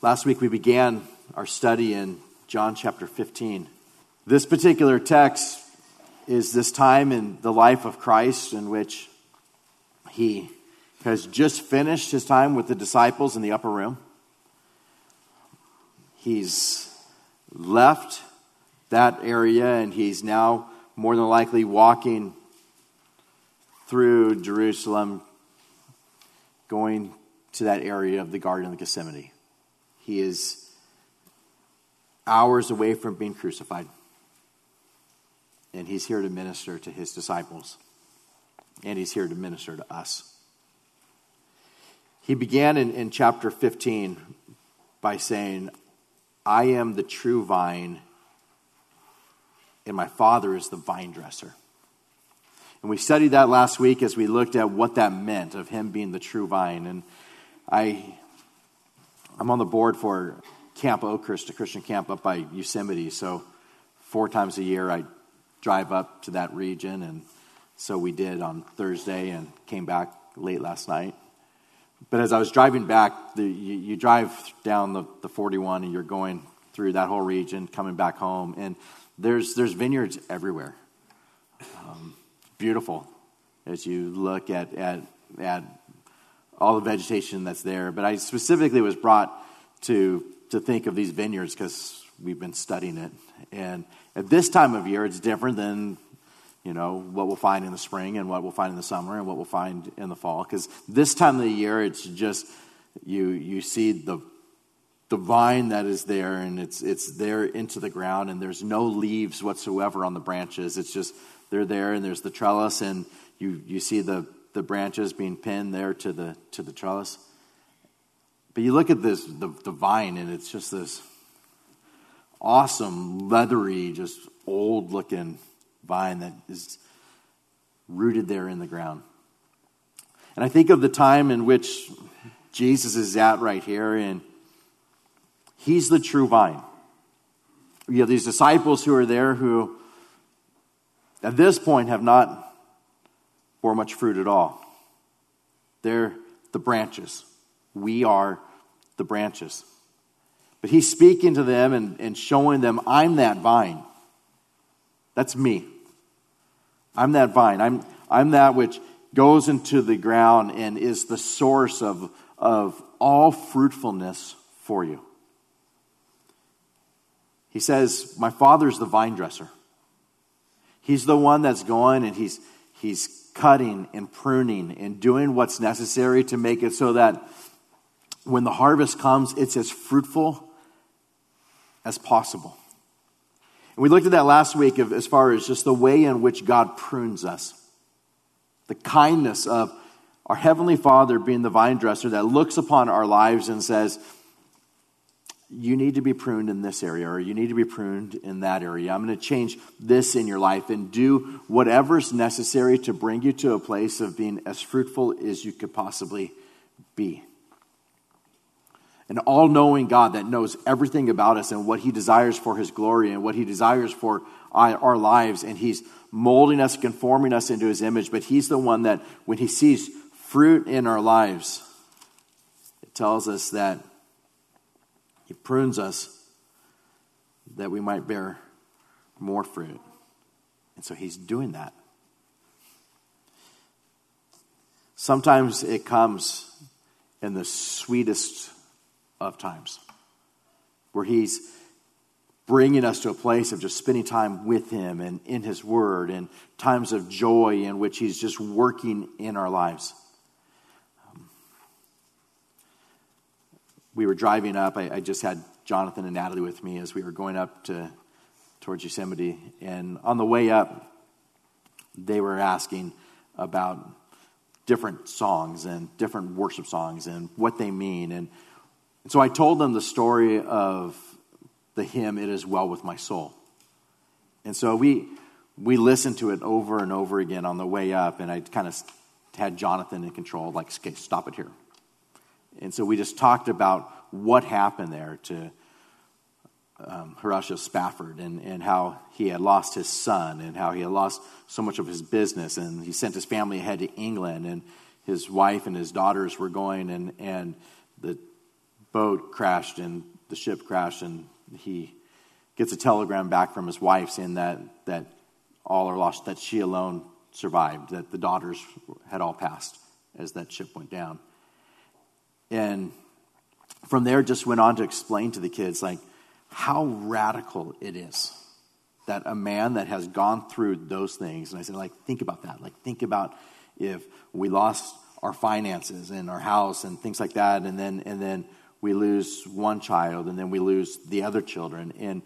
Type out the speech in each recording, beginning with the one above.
Last week we began our study in John chapter 15. This particular text is this time in the life of Christ in which he has just finished his time with the disciples in the upper room. He's left that area and he's now more than likely walking through Jerusalem, going to that area of the Garden of Gethsemane. He is hours away from being crucified. And he's here to minister to his disciples. And he's here to minister to us. He began in, in chapter 15 by saying, I am the true vine, and my Father is the vine dresser. And we studied that last week as we looked at what that meant of him being the true vine. And I, I'm on the board for Camp Oakhurst, a Christian camp up by Yosemite. So four times a year I drive up to that region. And so we did on Thursday and came back late last night. But as I was driving back, the, you, you, drive down the, the 41 and you're going through that whole region, coming back home. And there's, there's vineyards everywhere. Um, beautiful as you look at, at, at all the vegetation that's there. But I specifically was brought to, to think of these vineyards because we've been studying it. And at this time of year, it's different than you know what we'll find in the spring and what we'll find in the summer and what we'll find in the fall. Because this time of the year, it's just you you see the the vine that is there and it's it's there into the ground and there's no leaves whatsoever on the branches. It's just they're there and there's the trellis and you you see the the branches being pinned there to the to the trellis. But you look at this the, the vine and it's just this awesome, leathery, just old looking vine that is rooted there in the ground. And I think of the time in which Jesus is at right here, and he's the true vine. You have these disciples who are there who, at this point, have not bore much fruit at all. They're the branches. We are the branches. But he's speaking to them and, and showing them, I'm that vine. That's me. I'm that vine. I'm, I'm that which goes into the ground and is the source of, of all fruitfulness for you. He says, My father's the vine dresser. He's the one that's going and he's, he's cutting and pruning and doing what's necessary to make it so that when the harvest comes, it's as fruitful as possible. And we looked at that last week of, as far as just the way in which God prunes us. The kindness of our Heavenly Father being the vine dresser that looks upon our lives and says, You need to be pruned in this area, or you need to be pruned in that area. I'm going to change this in your life and do whatever's necessary to bring you to a place of being as fruitful as you could possibly be an all knowing God that knows everything about us and what He desires for His glory and what He desires for our lives. And He's molding us, conforming us into His image. But He's the one that, when He sees fruit in our lives, it tells us that He prunes us that we might bear more fruit. And so He's doing that. Sometimes it comes in the sweetest of times where He's bringing us to a place of just spending time with Him and in His Word and times of joy in which He's just working in our lives. We were driving up. I, I, just had Jonathan and Natalie with me as we were going up to towards Yosemite, and on the way up, they were asking about different songs and different worship songs and what they mean and and so I told them the story of the hymn, It Is Well With My Soul. And so we, we listened to it over and over again on the way up, and I kind of had Jonathan in control, like, okay, stop it here. And so we just talked about what happened there to um, Horatio Spafford and, and how he had lost his son and how he had lost so much of his business. And he sent his family ahead to England, and his wife and his daughters were going, and, and the boat crashed and the ship crashed, and he gets a telegram back from his wife saying that, that all are lost, that she alone survived, that the daughters had all passed as that ship went down. And from there, just went on to explain to the kids, like, how radical it is that a man that has gone through those things, and I said, like, think about that. Like, think about if we lost our finances and our house and things like that, and then and then we lose one child, and then we lose the other children, and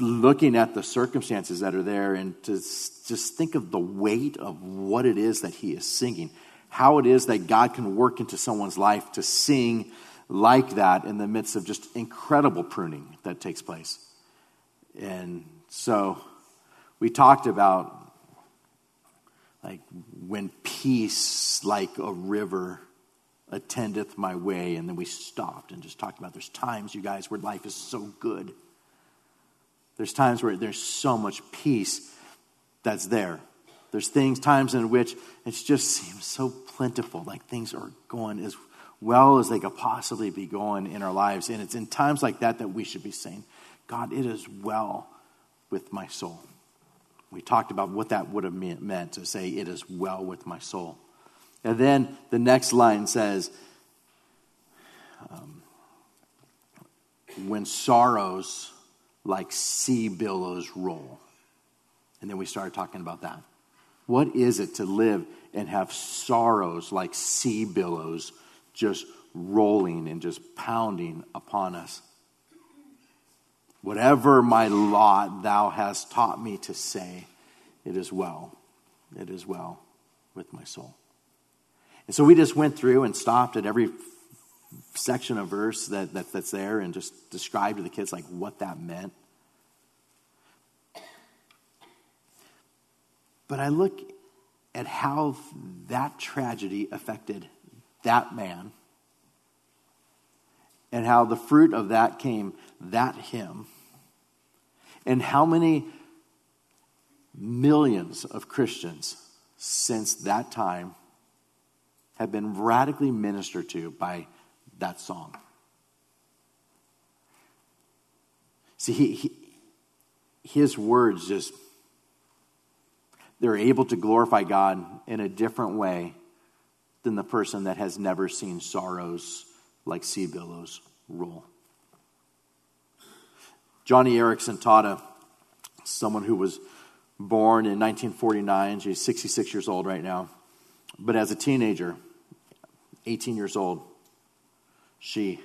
looking at the circumstances that are there, and to just think of the weight of what it is that he is singing, how it is that God can work into someone's life to sing like that in the midst of just incredible pruning that takes place. And so we talked about like when peace like a river attendeth my way and then we stopped and just talked about there's times you guys where life is so good there's times where there's so much peace that's there there's things times in which it just seems so plentiful like things are going as well as they could possibly be going in our lives. And it's in times like that that we should be saying, God, it is well with my soul. We talked about what that would have meant to say, it is well with my soul. And then the next line says, um, when sorrows like sea billows roll. And then we started talking about that. What is it to live and have sorrows like sea billows just rolling and just pounding upon us. Whatever my lot thou hast taught me to say, it is well. It is well with my soul. And so we just went through and stopped at every section of verse that, that, that's there and just described to the kids like what that meant. But I look at how that tragedy affected that man, and how the fruit of that came that him, and how many millions of Christians since that time have been radically ministered to by that song. See, he, he, his words just, they're able to glorify God in a different way than the person that has never seen sorrows like sea billows roll. Joni Eareckson Tada, someone who was born in 1949. She's 66 years old right now. But as a teenager, 18 years old, she,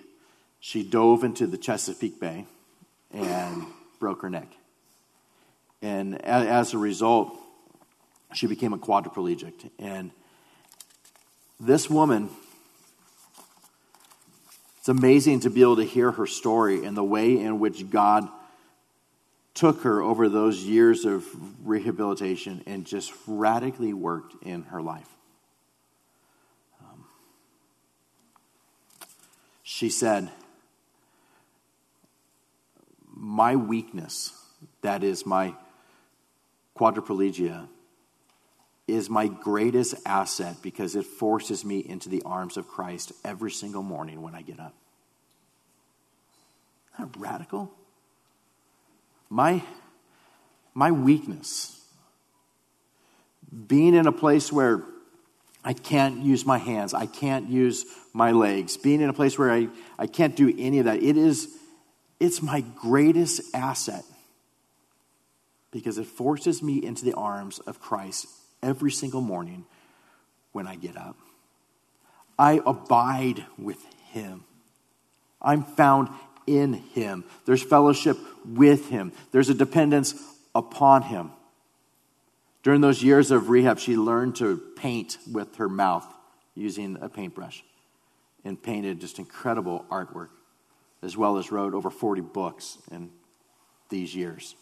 she dove into the Chesapeake Bay and broke her neck. And as a result, she became a quadriplegic. And this woman, it's amazing to be able to hear her story and the way in which God took her over those years of rehabilitation and just radically worked in her life. Um, she said, My weakness, that is my quadriplegia, is my greatest asset because it forces me into the arms of Christ every single morning when I get up. Isn't that radical? My, my weakness, being in a place where I can't use my hands, I can't use my legs, being in a place where I, I can't do any of that, it is it's my greatest asset because it forces me into the arms of Christ every single morning when I get up. I abide with Him. I'm found in Him. There's fellowship with Him, there's a dependence upon Him. During those years of rehab, she learned to paint with her mouth using a paintbrush and painted just incredible artwork, as well as wrote over 40 books in these years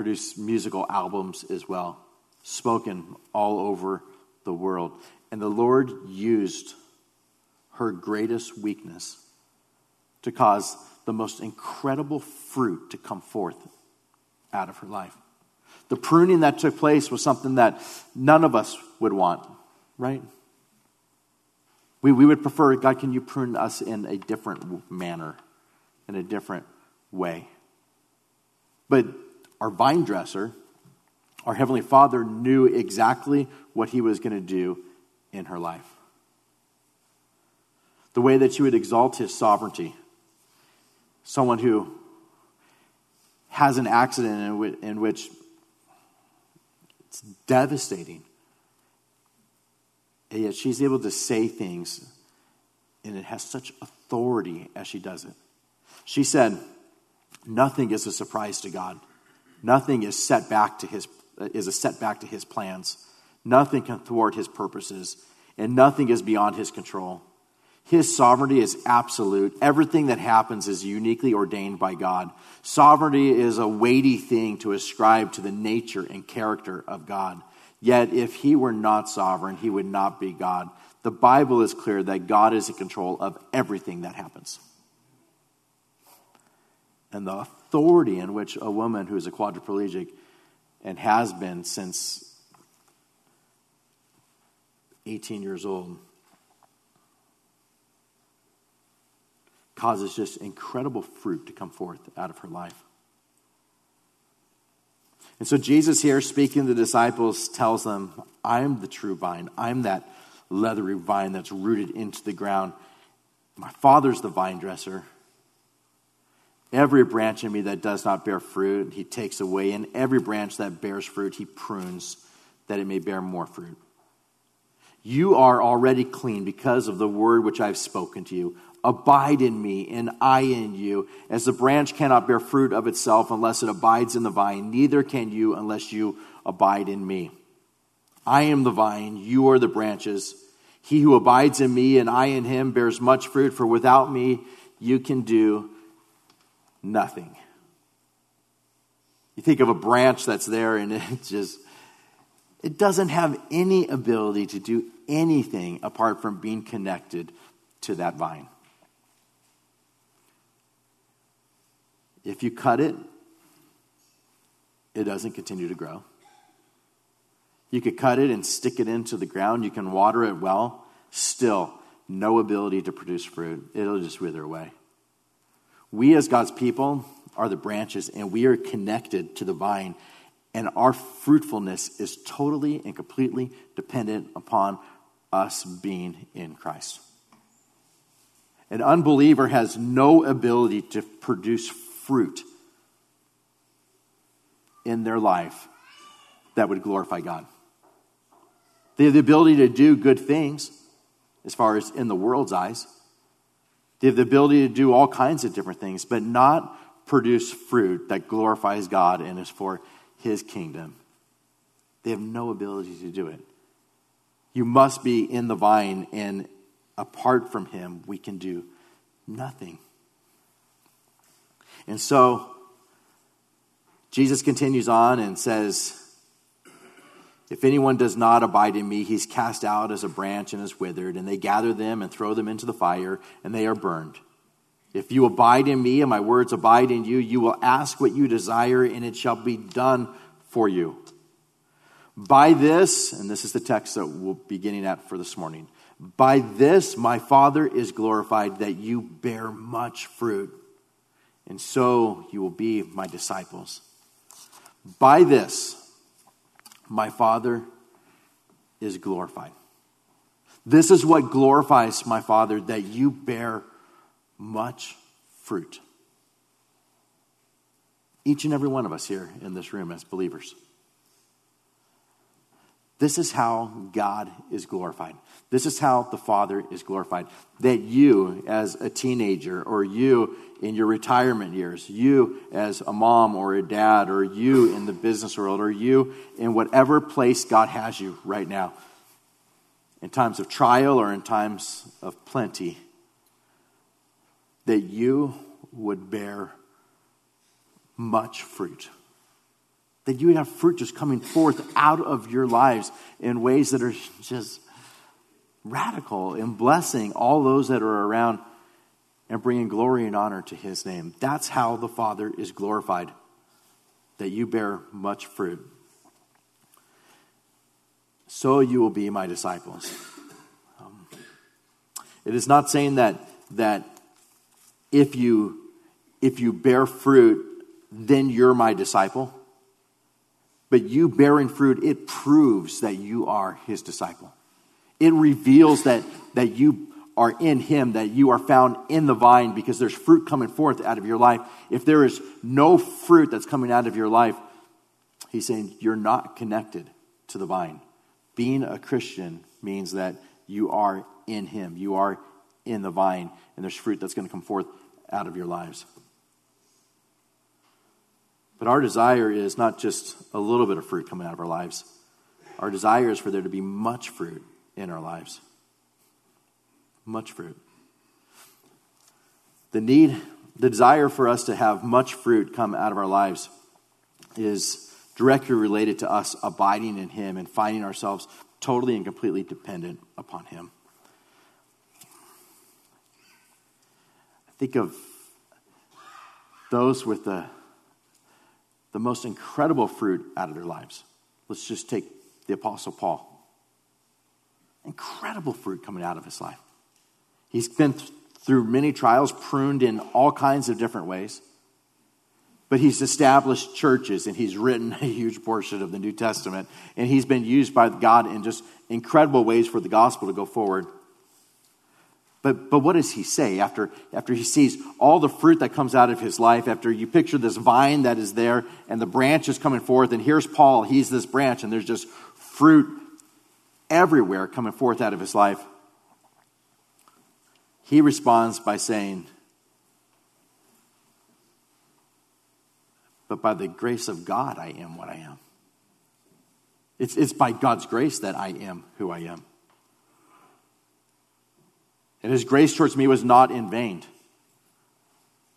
produced musical albums as well, spoken all over the world. And the Lord used her greatest weakness to cause the most incredible fruit to come forth out of her life. The pruning that took place was something that none of us would want, right? We, we would prefer, God, can you prune us in a different manner, in a different way? But our vine dresser, our Heavenly Father, knew exactly what He was going to do in her life. The way that she would exalt His sovereignty. Someone who has an accident in, w- in which it's devastating. And yet she's able to say things, and it has such authority as she does it. She said, Nothing is a surprise to God. Nothing is set back to his is a setback to his plans. Nothing can thwart his purposes, and nothing is beyond his control. His sovereignty is absolute. Everything that happens is uniquely ordained by God. Sovereignty is a weighty thing to ascribe to the nature and character of God. Yet, if he were not sovereign, he would not be God. The Bible is clear that God is in control of everything that happens. And the authority in which a woman who is a quadriplegic and has been since 18 years old causes just incredible fruit to come forth out of her life. And so Jesus here, speaking to the disciples, tells them, I'm the true vine. I'm that leathery vine that's rooted into the ground. My Father's the vine dresser. Every branch in me that does not bear fruit, he takes away. And every branch that bears fruit, he prunes that it may bear more fruit. You are already clean because of the word which I've spoken to you. Abide in me, and I in you. As the branch cannot bear fruit of itself unless it abides in the vine, neither can you unless you abide in me. I am the vine, you are the branches. He who abides in me and I in him bears much fruit, for without me you can do nothing. You think of a branch that's there and it just it doesn't have any ability to do anything apart from being connected to that vine. If you cut it, it doesn't continue to grow. You could cut it and stick it into the ground. You can water it well. Still, no ability to produce fruit. It'll just wither away. We, as God's people, are the branches, and we are connected to the vine. And our fruitfulness is totally and completely dependent upon us being in Christ. An unbeliever has no ability to produce fruit in their life that would glorify God. They have the ability to do good things as far as in the world's eyes. They have the ability to do all kinds of different things, but not produce fruit that glorifies God and is for his kingdom. They have no ability to do it. You must be in the vine, and apart from him, we can do nothing. And so, Jesus continues on and says, If anyone does not abide in me, he's cast out as a branch and is withered, and they gather them and throw them into the fire, and they are burned. If you abide in me and my words abide in you, you will ask what you desire, and it shall be done for you. By this, and this is the text that we'll be getting at for this morning. By this, my Father is glorified that you bear much fruit, and so you will be my disciples. By this, my Father is glorified. This is what glorifies my Father, that you bear much fruit. Each and every one of us here in this room as believers. This is how God is glorified. This is how the Father is glorified. That you, as a teenager, or you in your retirement years, you as a mom or a dad, or you in the business world, or you in whatever place God has you right now, in times of trial or in times of plenty, that you would bear much fruit that you would have fruit just coming forth out of your lives in ways that are just radical in blessing all those that are around and bringing glory and honor to his name. That's how the Father is glorified, that you bear much fruit. So you will be my disciples. Um, It is not saying that, that if, you, if you bear fruit, then you're my disciple. But you bearing fruit, it proves that you are his disciple. It reveals that, that you are in him, that you are found in the vine because there's fruit coming forth out of your life. If there is no fruit that's coming out of your life, he's saying you're not connected to the vine. Being a Christian means that you are in him, you are in the vine, and there's fruit that's going to come forth out of your lives. But our desire is not just a little bit of fruit coming out of our lives. Our desire is for there to be much fruit in our lives. Much fruit. The need, the desire for us to have much fruit come out of our lives is directly related to us abiding in Him and finding ourselves totally and completely dependent upon Him. I think of those with the the most incredible fruit out of their lives. Let's just take the Apostle Paul. Incredible fruit coming out of his life. He's been th- through many trials, pruned in all kinds of different ways. But he's established churches and he's written a huge portion of the New Testament. And he's been used by God in just incredible ways for the gospel to go forward. But, but what does he say after, after he sees all the fruit that comes out of his life? After you picture this vine that is there and the branch is coming forth, and here's Paul, he's this branch, and there's just fruit everywhere coming forth out of his life. He responds by saying, But by the grace of God, I am what I am. It's, it's by God's grace that I am who I am. And his grace towards me was not in vain.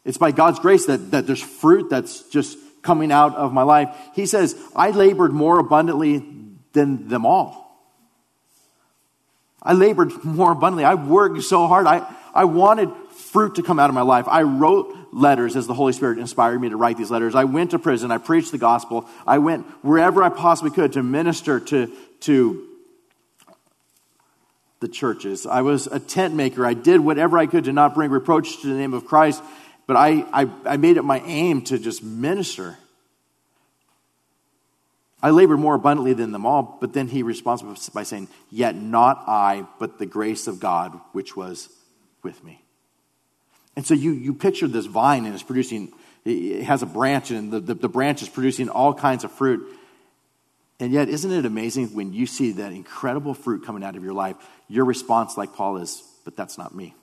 It's by God's grace that, that there's fruit that's just coming out of my life. He says, I labored more abundantly than them all. I labored more abundantly. I worked so hard. I, I wanted fruit to come out of my life. I wrote letters as the Holy Spirit inspired me to write these letters. I went to prison. I preached the gospel. I went wherever I possibly could to minister to, to the churches. I was a tent maker. I did whatever I could to not bring reproach to the name of Christ, but I, I, I made it my aim to just minister. I labored more abundantly than them all, but then he responds by saying, Yet not I, but the grace of God which was with me. And so you, you picture this vine and it's producing, it has a branch, and the, the, the branch is producing all kinds of fruit. And yet, isn't it amazing when you see that incredible fruit coming out of your life, your response, like Paul, is, But that's not me.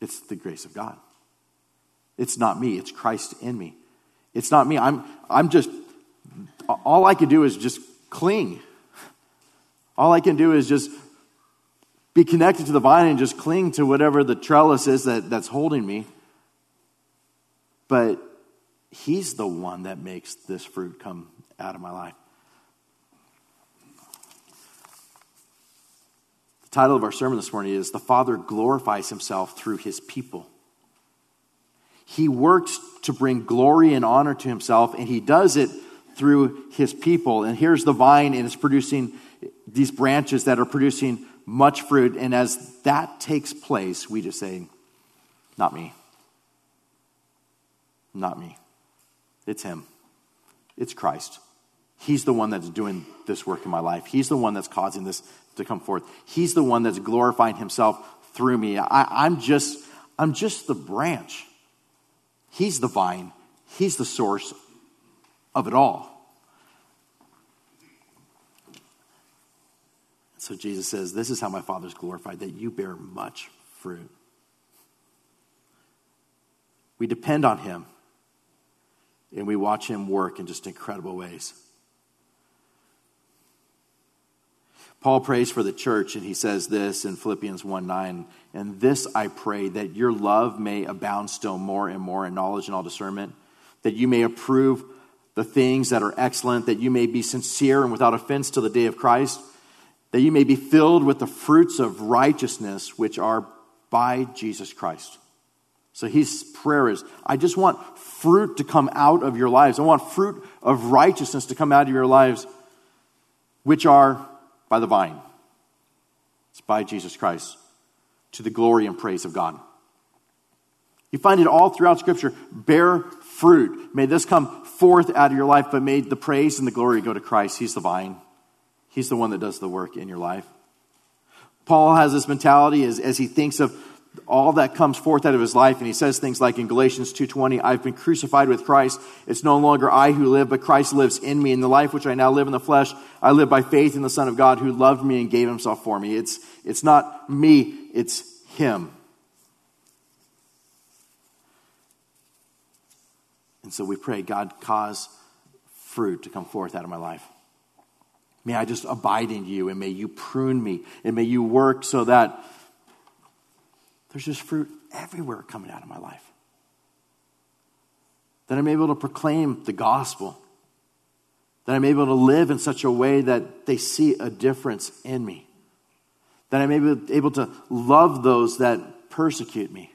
It's the grace of God. It's not me, it's Christ in me. It's not me. I'm, I'm just, all I can do is just cling. All I can do is just be connected to the vine and just cling to whatever the trellis is that, that's holding me. But He's the one that makes this fruit come out of my life. The title of our sermon this morning is The Father Glorifies Himself Through His People. He works to bring glory and honor to Himself, and He does it through His people. And here's the vine, and it's producing these branches that are producing much fruit. And as that takes place, we just say, Not me. Not me. It's Him, it's Christ. He's the one that's doing this work in my life. He's the one that's causing this to come forth. He's the one that's glorifying Himself through me. I, I'm, just, I'm just the branch. He's the vine, He's the source of it all. So Jesus says, This is how my Father's glorified, that you bear much fruit. We depend on Him and we watch him work in just incredible ways. Paul prays for the church, and he says this in Philippians 1 9. And this I pray, that your love may abound still more and more in knowledge and all discernment, that you may approve the things that are excellent, that you may be sincere and without offense till the day of Christ, that you may be filled with the fruits of righteousness which are by Jesus Christ. So his prayer is I just want fruit to come out of your lives. I want fruit of righteousness to come out of your lives, which are by the vine. It's by Jesus Christ to the glory and praise of God. You find it all throughout Scripture. Bear fruit. May this come forth out of your life, but may the praise and the glory go to Christ. He's the vine, He's the one that does the work in your life. Paul has this mentality as, as he thinks of all that comes forth out of his life and he says things like in galatians 2.20 i've been crucified with christ. It's no longer i who live but christ lives in me. In the life which i now live in the flesh i live by faith in the son of god who loved me and gave himself for me. It's, it's not me it's him. And so we pray god cause fruit to come forth out of my life. May i just abide in you and may you prune me and may you work so that there's just fruit everywhere coming out of my life. That I'm able to proclaim the gospel. That I'm able to live in such a way that they see a difference in me. That I'm able, able to love those that persecute me.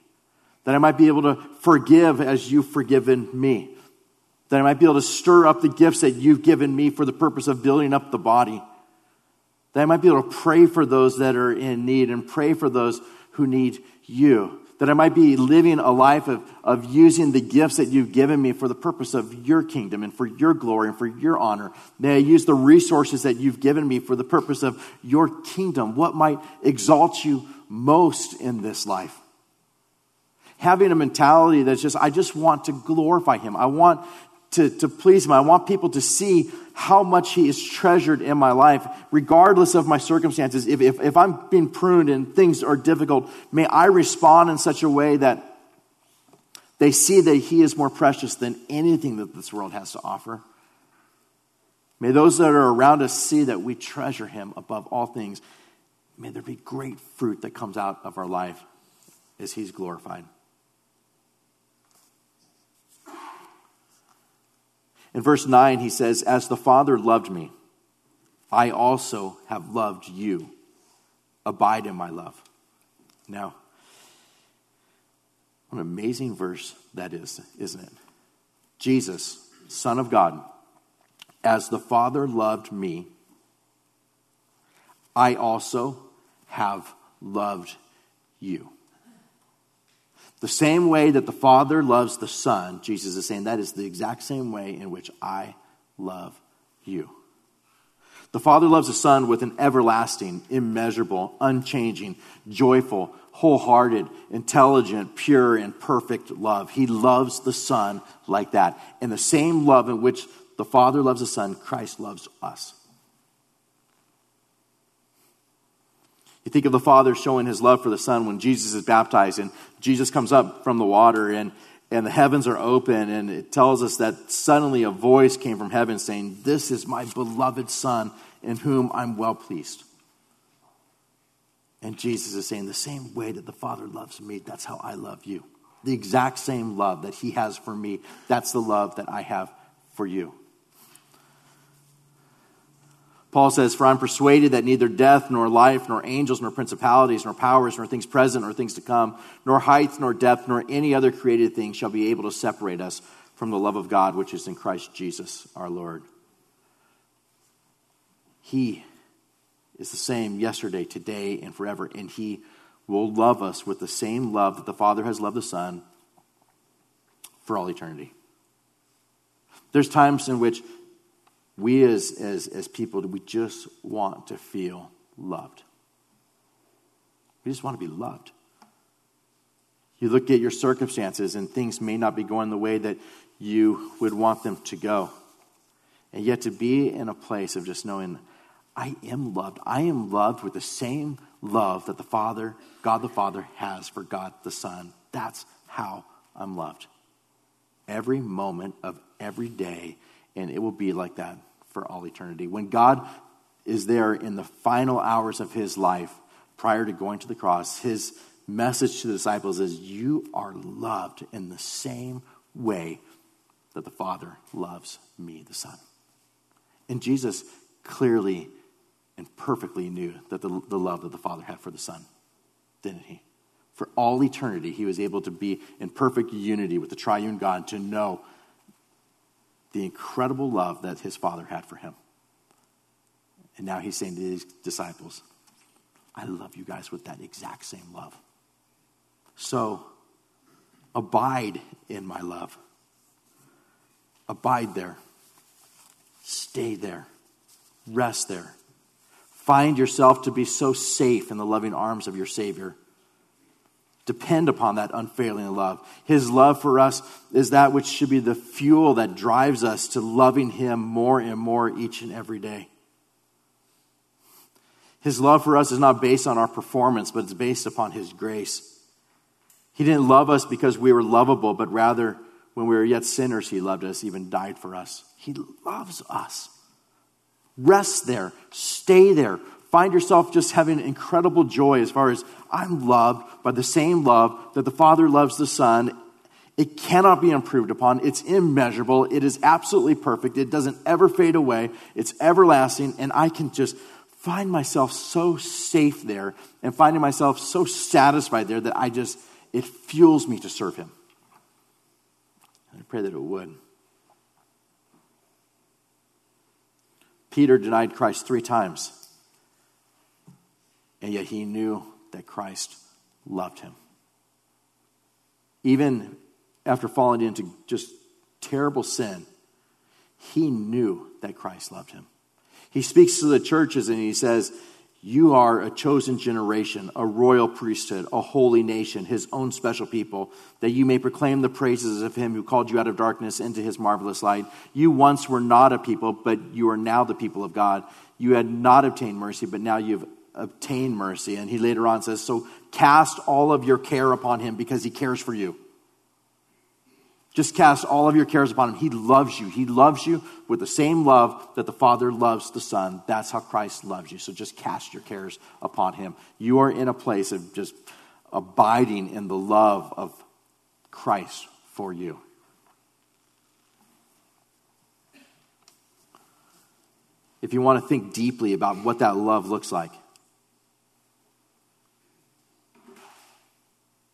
That I might be able to forgive as you've forgiven me. That I might be able to stir up the gifts that you've given me for the purpose of building up the body. That I might be able to pray for those that are in need and pray for those who need you. That I might be living a life of, of using the gifts that you've given me for the purpose of your kingdom and for your glory and for your honor. May I use the resources that you've given me for the purpose of your kingdom. What might exalt you most in this life? Having a mentality that's just, I just want to glorify Him. I want to, to please Him. I want people to see how much He is treasured in my life, regardless of my circumstances. If, if, if I'm being pruned and things are difficult, may I respond in such a way that they see that He is more precious than anything that this world has to offer. May those that are around us see that we treasure Him above all things. May there be great fruit that comes out of our life as He's glorified. In verse 9, he says, As the Father loved me, I also have loved you. Abide in my love. Now, what an amazing verse that is, isn't it? Jesus, Son of God, as the Father loved me, I also have loved you. The same way that the Father loves the Son, Jesus is saying that is the exact same way in which I love you. The Father loves the Son with an everlasting, immeasurable, unchanging, joyful, wholehearted, intelligent, pure, and perfect love. He loves the Son like that. And the same love in which the Father loves the Son, Christ loves us. You think of the Father showing his love for the Son when Jesus is baptized and Jesus comes up from the water and, and the heavens are open and it tells us that suddenly a voice came from heaven saying, This is my beloved Son in whom I'm well pleased. And Jesus is saying, The same way that the Father loves me, that's how I love you. The exact same love that he has for me, that's the love that I have for you. Paul says, For I'm persuaded that neither death, nor life, nor angels, nor principalities, nor powers, nor things present, nor things to come, nor height, nor depth, nor any other created thing shall be able to separate us from the love of God which is in Christ Jesus our Lord. He is the same yesterday, today, and forever, and He will love us with the same love that the Father has loved the Son for all eternity. There's times in which we as, as, as people, we just want to feel loved. We just want to be loved. You look at your circumstances, and things may not be going the way that you would want them to go. And yet, to be in a place of just knowing, I am loved. I am loved with the same love that the Father, God the Father, has for God the Son. That's how I'm loved. Every moment of every day, and it will be like that for all eternity. When God is there in the final hours of his life prior to going to the cross, his message to the disciples is You are loved in the same way that the Father loves me, the Son. And Jesus clearly and perfectly knew that the, the love that the Father had for the Son, didn't he? For all eternity, he was able to be in perfect unity with the triune God to know the incredible love that his father had for him. And now he's saying to his disciples, I love you guys with that exact same love. So, abide in my love. Abide there. Stay there. Rest there. Find yourself to be so safe in the loving arms of your Savior. Depend upon that unfailing love. His love for us is that which should be the fuel that drives us to loving Him more and more each and every day. His love for us is not based on our performance, but it's based upon His grace. He didn't love us because we were lovable, but rather, when we were yet sinners, He loved us, even died for us. He loves us. Rest there, stay there. Find yourself just having incredible joy as far as I'm loved by the same love that the Father loves the Son. It cannot be improved upon. It's immeasurable. It is absolutely perfect. It doesn't ever fade away. It's everlasting. And I can just find myself so safe there and finding myself so satisfied there that I just, it fuels me to serve Him. I pray that it would. Peter denied Christ three times, and yet he knew that Christ loved him. Even after falling into just terrible sin, he knew that Christ loved him. He speaks to the churches and he says, You are a chosen generation, a royal priesthood, a holy nation, his own special people, that you may proclaim the praises of him who called you out of darkness into his marvelous light. You once were not a people, but you are now the people of God. You had not obtained mercy, but now you've obtained mercy. And he later on says, So cast all of your care upon him because he cares for you. Just cast all of your cares upon him. He loves you. He loves you with the same love that the Father loves the Son. That's how Christ loves you. So just cast your cares upon him. You are in a place of just abiding in the love of Christ for you. If you want to think deeply about what that love looks like,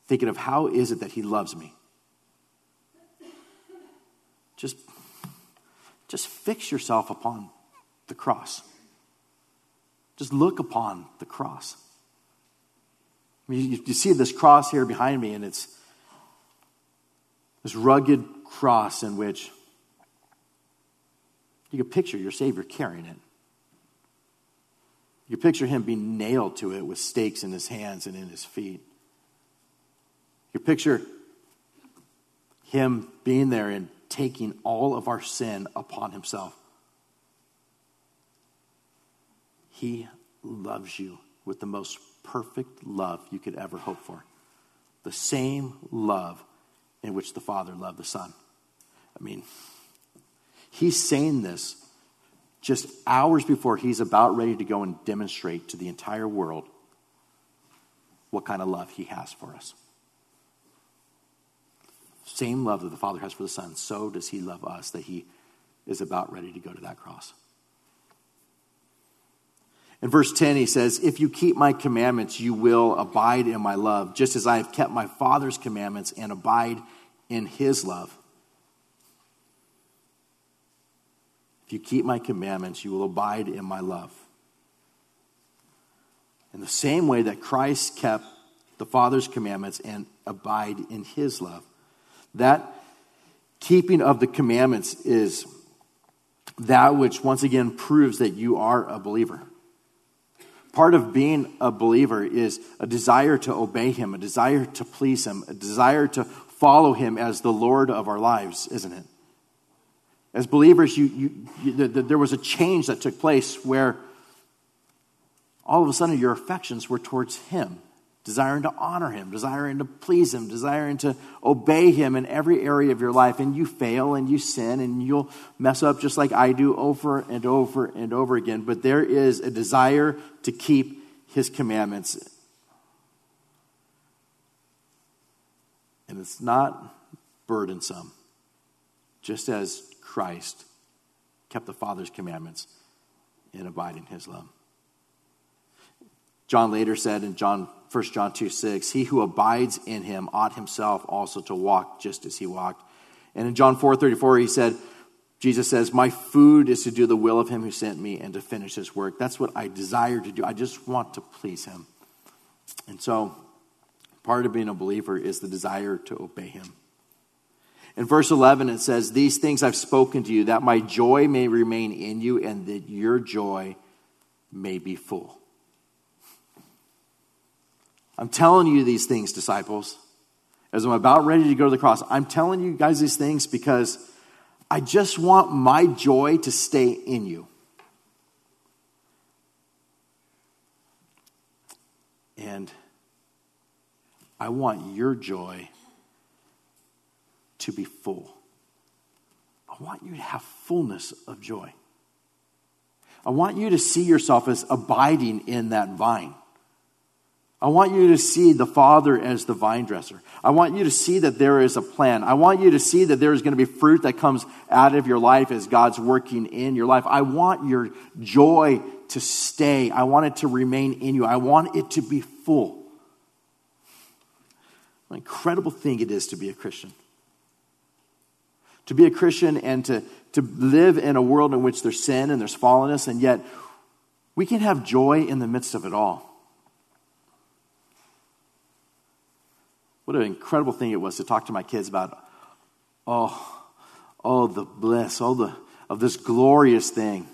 thinking of how is it that he loves me? Just, just fix yourself upon the cross. Just look upon the cross. I mean, you, you see this cross here behind me, and it's this rugged cross in which you can picture your Savior carrying it. You picture him being nailed to it with stakes in his hands and in his feet. You picture him being there and taking all of our sin upon himself. He loves you with the most perfect love you could ever hope for. The same love in which the Father loved the Son. I mean, he's saying this just hours before he's about ready to go and demonstrate to the entire world what kind of love he has for us. Same love that the Father has for the Son, so does He love us, that He is about ready to go to that cross. In verse 10, he says, If you keep my commandments, you will abide in my love, just as I have kept my Father's commandments and abide in his love. If you keep my commandments, you will abide in my love. In the same way that Christ kept the Father's commandments and abide in his love. That keeping of the commandments is that which once again proves that you are a believer. Part of being a believer is a desire to obey Him, a desire to please Him, a desire to follow Him as the Lord of our lives, isn't it? As believers, you, you, you the, the, there was a change that took place where all of a sudden your affections were towards Him desiring to honor him, desiring to please him, desiring to obey him in every area of your life. And you fail and you sin and you'll mess up just like I do over and over and over again. But there is a desire to keep his commandments. And it's not burdensome, just as Christ kept the Father's commandments and abide in his love. John later said in John 1 John 2 6, He who abides in him ought himself also to walk just as he walked. And in John 4 34, he said, Jesus says, My food is to do the will of him who sent me and to finish his work. That's what I desire to do. I just want to please him. And so, part of being a believer is the desire to obey him. In verse 11, it says, These things I've spoken to you, that my joy may remain in you, and that your joy may be full. I'm telling you these things, disciples, as I'm about ready to go to the cross. I'm telling you guys these things because I just want my joy to stay in you. And I want your joy to be full. I want you to have fullness of joy. I want you to see yourself as abiding in that vine. I want you to see the Father as the vine dresser. I want you to see that there is a plan. I want you to see that there is going to be fruit that comes out of your life as God's working in your life. I want your joy to stay. I want it to remain in you. I want it to be full. What an incredible thing it is to be a Christian. To be a Christian and to, to live in a world in which there's sin and there's fallenness, and yet we can have joy in the midst of it all. What an incredible thing it was to talk to my kids about, oh, oh, the bliss, all the of this glorious thing.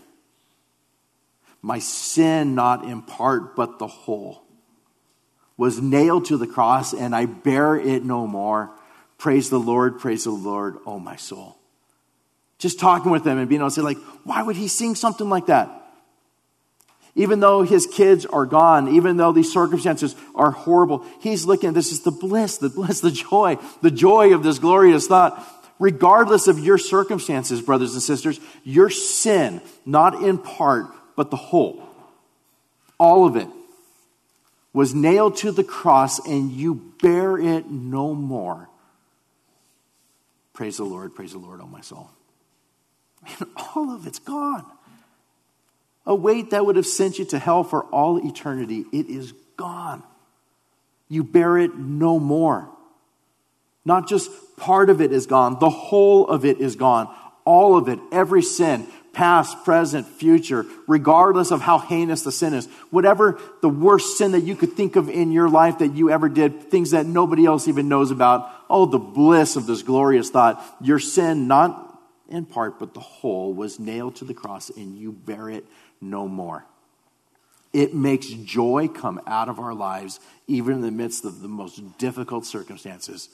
My sin, not in part, but the whole, was nailed to the cross, and I bear it no more. Praise the Lord, praise the Lord, oh my soul. Just talking with them and being able to say, like, why would he sing something like that? Even though his kids are gone, even though these circumstances are horrible, he's looking, this is the bliss, the bliss, the joy, the joy of this glorious thought. Regardless of your circumstances, brothers and sisters, your sin, not in part, but the whole, all of it, was nailed to the cross and you bear it no more. Praise the Lord, praise the Lord, oh my soul. And all of it's gone a weight that would have sent you to hell for all eternity, it is gone. You bear it no more. Not just part of it is gone, the whole of it is gone. All of it, every sin, past, present, future, regardless of how heinous the sin is. Whatever the worst sin that you could think of in your life that you ever did, things that nobody else even knows about. Oh, the bliss of this glorious thought. Your sin, not in part, but the whole, was nailed to the cross, and you bear it no more. It makes joy come out of our lives, even in the midst of the most difficult circumstances,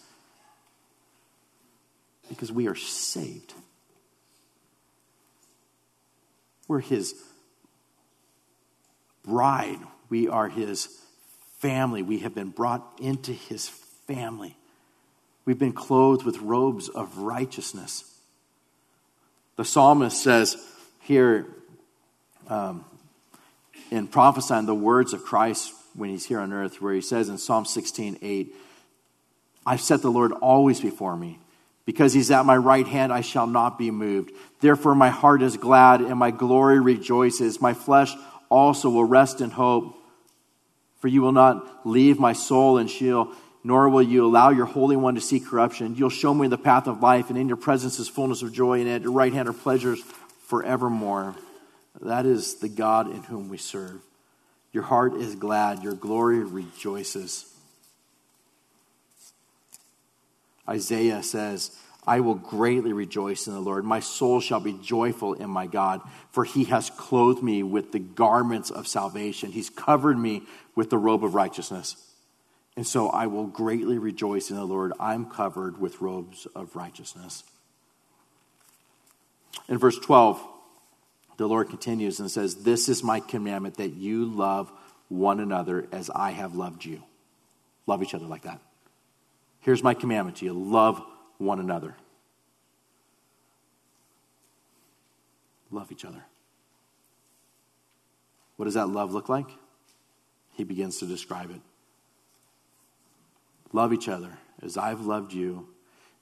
because we are saved. We're His bride, we are His family. We have been brought into His family. We've been clothed with robes of righteousness. The psalmist says here um, in prophesying the words of Christ when he's here on earth, where he says in Psalm 16, 8, I've set the Lord always before me. Because he's at my right hand, I shall not be moved. Therefore, my heart is glad and my glory rejoices. My flesh also will rest in hope. For you will not leave my soul in Sheol, nor will you allow your Holy One to see corruption. You'll show me the path of life, and in your presence is fullness of joy, and at your right hand are pleasures forevermore. That is the God in whom we serve. Your heart is glad, your glory rejoices. Isaiah says, I will greatly rejoice in the Lord. My soul shall be joyful in my God, for he has clothed me with the garments of salvation. He's covered me with the robe of righteousness. And so I will greatly rejoice in the Lord. I'm covered with robes of righteousness. In verse 12, the Lord continues and says, This is my commandment that you love one another as I have loved you. Love each other like that. Here's my commandment to you love one another. Love each other. What does that love look like? He begins to describe it. Love each other as I've loved you.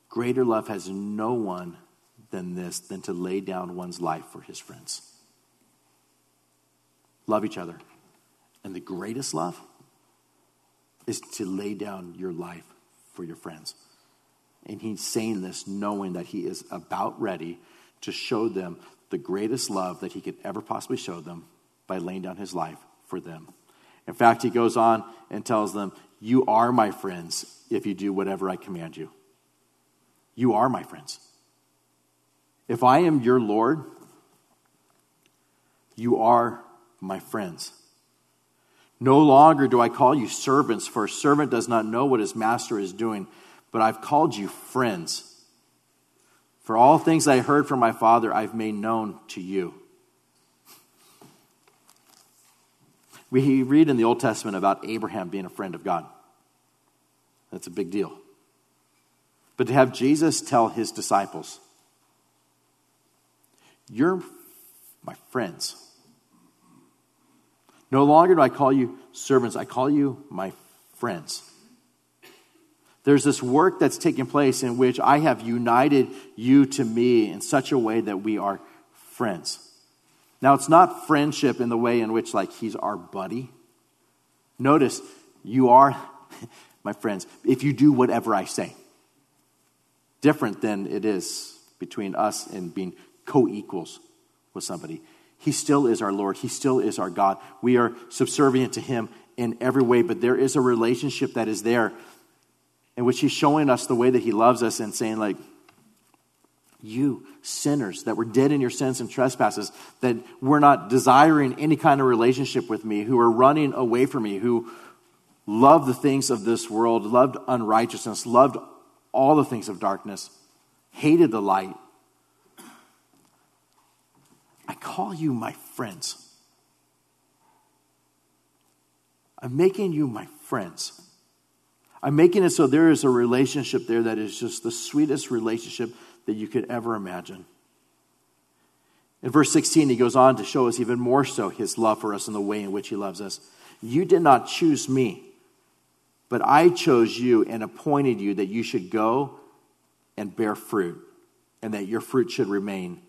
Greater love has no one than this than to lay down one's life for his friends. Love each other. And the greatest love is to lay down your life for your friends. And he's saying this knowing that he is about ready to show them the greatest love that he could ever possibly show them by laying down his life for them. In fact, he goes on and tells them, You are my friends if you do whatever I command you. You are my friends. If I am your Lord, you are my friends. No longer do I call you servants, for a servant does not know what his master is doing, but I've called you friends. For all things I heard from my Father, I've made known to you. We read in the Old Testament about Abraham being a friend of God. That's a big deal. But to have Jesus tell his disciples, You're my friends. No longer do I call you servants, I call you my friends. There's this work that's taking place in which I have united you to me in such a way that we are friends. Now, it's not friendship in the way in which, like, he's our buddy. Notice, you are, my friends, if you do whatever I say. Different than it is between us and being co equals with somebody. He still is our Lord. He still is our God. We are subservient to Him in every way, but there is a relationship that is there in which He's showing us the way that He loves us and saying, like, you sinners that were dead in your sins and trespasses, that were not desiring any kind of relationship with me, who are running away from me, who loved the things of this world, loved unrighteousness, loved all the things of darkness, hated the light. I call you my friends. I'm making you my friends. I'm making it so there is a relationship there that is just the sweetest relationship that you could ever imagine. In verse 16, he goes on to show us even more so his love for us and the way in which he loves us. You did not choose me, but I chose you and appointed you that you should go and bear fruit, and that your fruit should remain.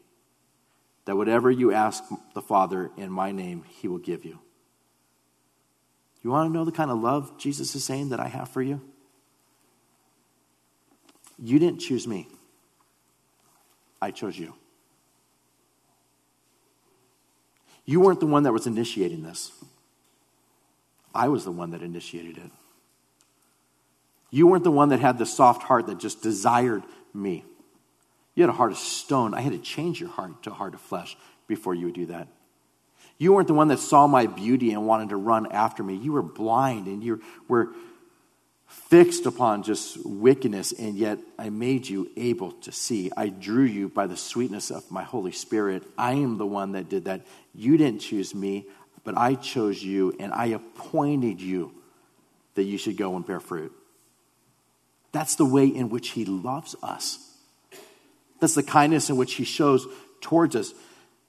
That whatever you ask the Father in my name, he will give you. You want to know the kind of love Jesus is saying that I have for you? You didn't choose me. I chose you. You weren't the one that was initiating this. I was the one that initiated it. You weren't the one that had the soft heart that just desired me. You had a heart of stone. I had to change your heart to a heart of flesh before you would do that. You weren't the one that saw my beauty and wanted to run after me. You were blind and you were fixed upon just wickedness, and yet I made you able to see. I drew you by the sweetness of my Holy Spirit. I am the one that did that. You didn't choose me, but I chose you, and I appointed you that you should go and bear fruit. That's the way in which He loves us. That's the kindness in which He shows towards us.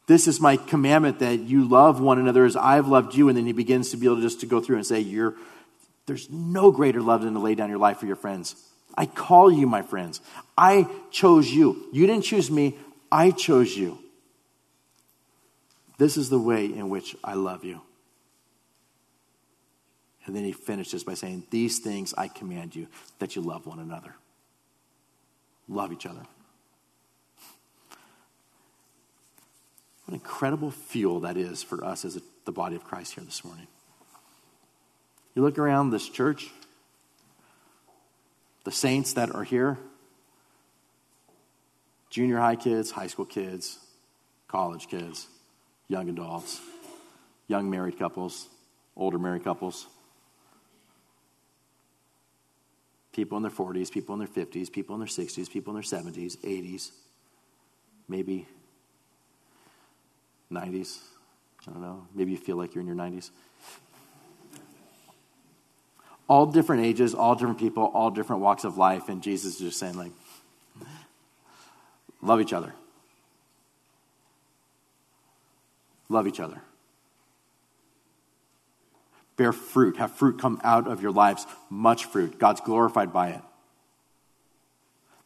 This is my commandment that you love one another as I've loved you. And then he begins to be able to just to go through and say, You're there's no greater love than to lay down your life for your friends. I call you my friends. I chose you. You didn't choose me, I chose you. This is the way in which I love you. And then he finishes by saying, These things I command you that you love one another. Love each other. What incredible fuel that is for us as a, the body of Christ here this morning. You look around this church, the saints that are here junior high kids, high school kids, college kids, young adults, young married couples, older married couples, people in their 40s, people in their 50s, people in their 60s, people in their 70s, 80s, maybe 90s. I don't know. Maybe you feel like you're in your 90s all different ages, all different people, all different walks of life, and Jesus is just saying, like, love each other. Love each other. Bear fruit. Have fruit come out of your lives. Much fruit. God's glorified by it.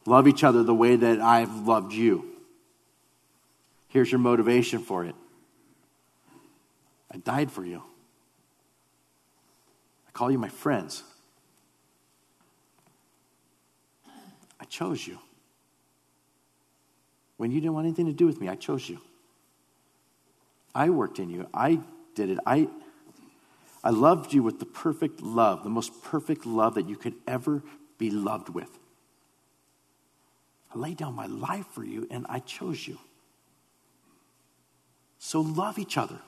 Love each other the way that I've loved you. Here's your motivation for it. I died for you I call you my friends. I chose you. When you didn't want anything to do with me, I chose you. I worked in you. I did it. I, I loved you with the perfect love, the most perfect love that you could ever be loved with. I laid down my life for you and I chose you. So love each other.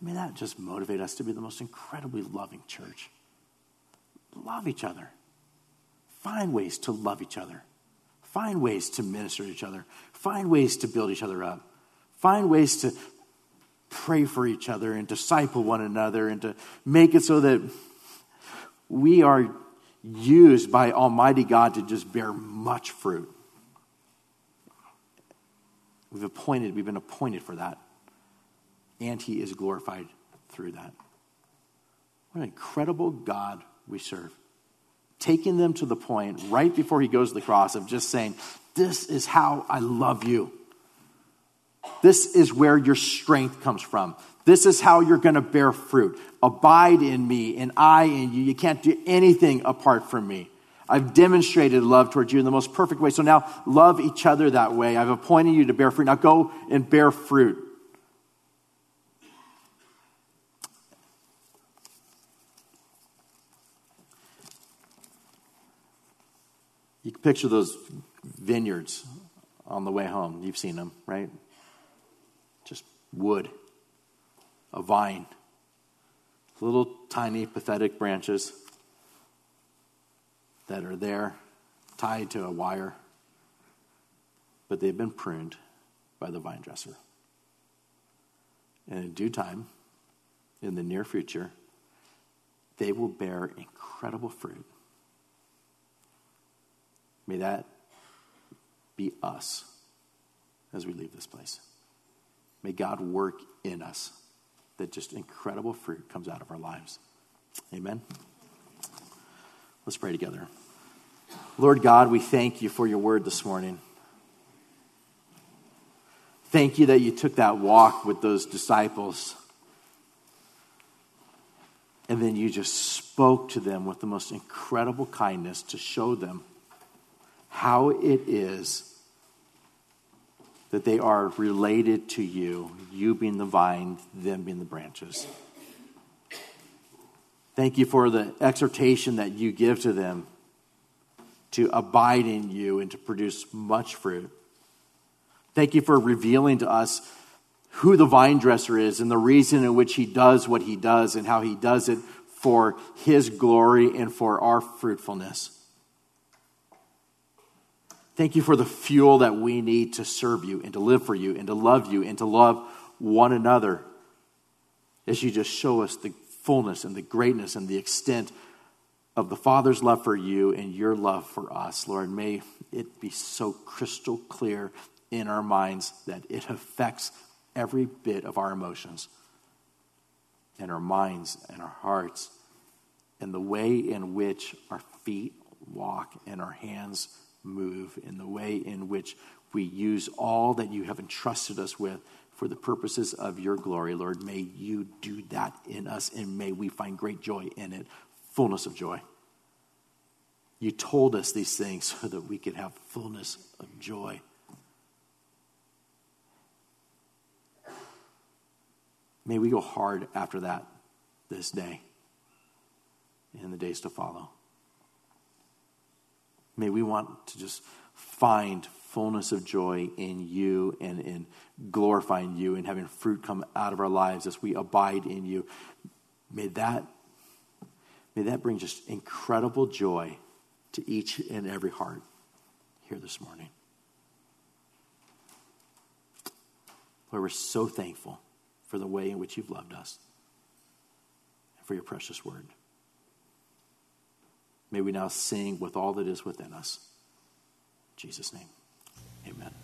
May that just motivate us to be the most incredibly loving church. Love each other. Find ways to love each other. Find ways to minister to each other. Find ways to build each other up. Find ways to pray for each other and disciple one another and to make it so that we are used by Almighty God to just bear much fruit. We've appointed, we've been appointed for that. And he is glorified through that. What an incredible God we serve. Taking them to the point right before he goes to the cross of just saying, This is how I love you. This is where your strength comes from. This is how you're going to bear fruit. Abide in me, and I in you. You can't do anything apart from me. I've demonstrated love towards you in the most perfect way. So now love each other that way. I've appointed you to bear fruit. Now go and bear fruit. You can picture those vineyards on the way home. You've seen them, right? Just wood, a vine, little tiny pathetic branches that are there tied to a wire, but they've been pruned by the vine dresser. And in due time, in the near future, they will bear incredible fruit May that be us as we leave this place. May God work in us that just incredible fruit comes out of our lives. Amen. Let's pray together. Lord God, we thank you for your word this morning. Thank you that you took that walk with those disciples. And then you just spoke to them with the most incredible kindness to show them how it is that they are related to you, you being the vine, them being the branches. Thank you for the exhortation that you give to them to abide in you and to produce much fruit. Thank you for revealing to us who the vine dresser is and the reason in which he does what he does and how he does it for his glory and for our fruitfulness. Thank you for the fuel that we need to serve you and to live for you and to love you and to love one another as you just show us the fullness and the greatness and the extent of the Father's love for you and your love for us. Lord, may it be so crystal clear in our minds that it affects every bit of our emotions and our minds and our hearts and the way in which our feet walk and our hands move, in the way in which we use all that you have entrusted us with for the purposes of your glory, Lord. May you do that in us, and may we find great joy in it, fullness of joy. You told us these things so that we could have fullness of joy. May we go hard after that this day and the days to follow. May we want to just find fullness of joy in you and in glorifying you and having fruit come out of our lives as we abide in you. May that, may that bring just incredible joy to each and every heart here this morning. Lord, we're so thankful for the way in which you've loved us and for your precious word. May we now sing with all that is within us. In Jesus' name, amen.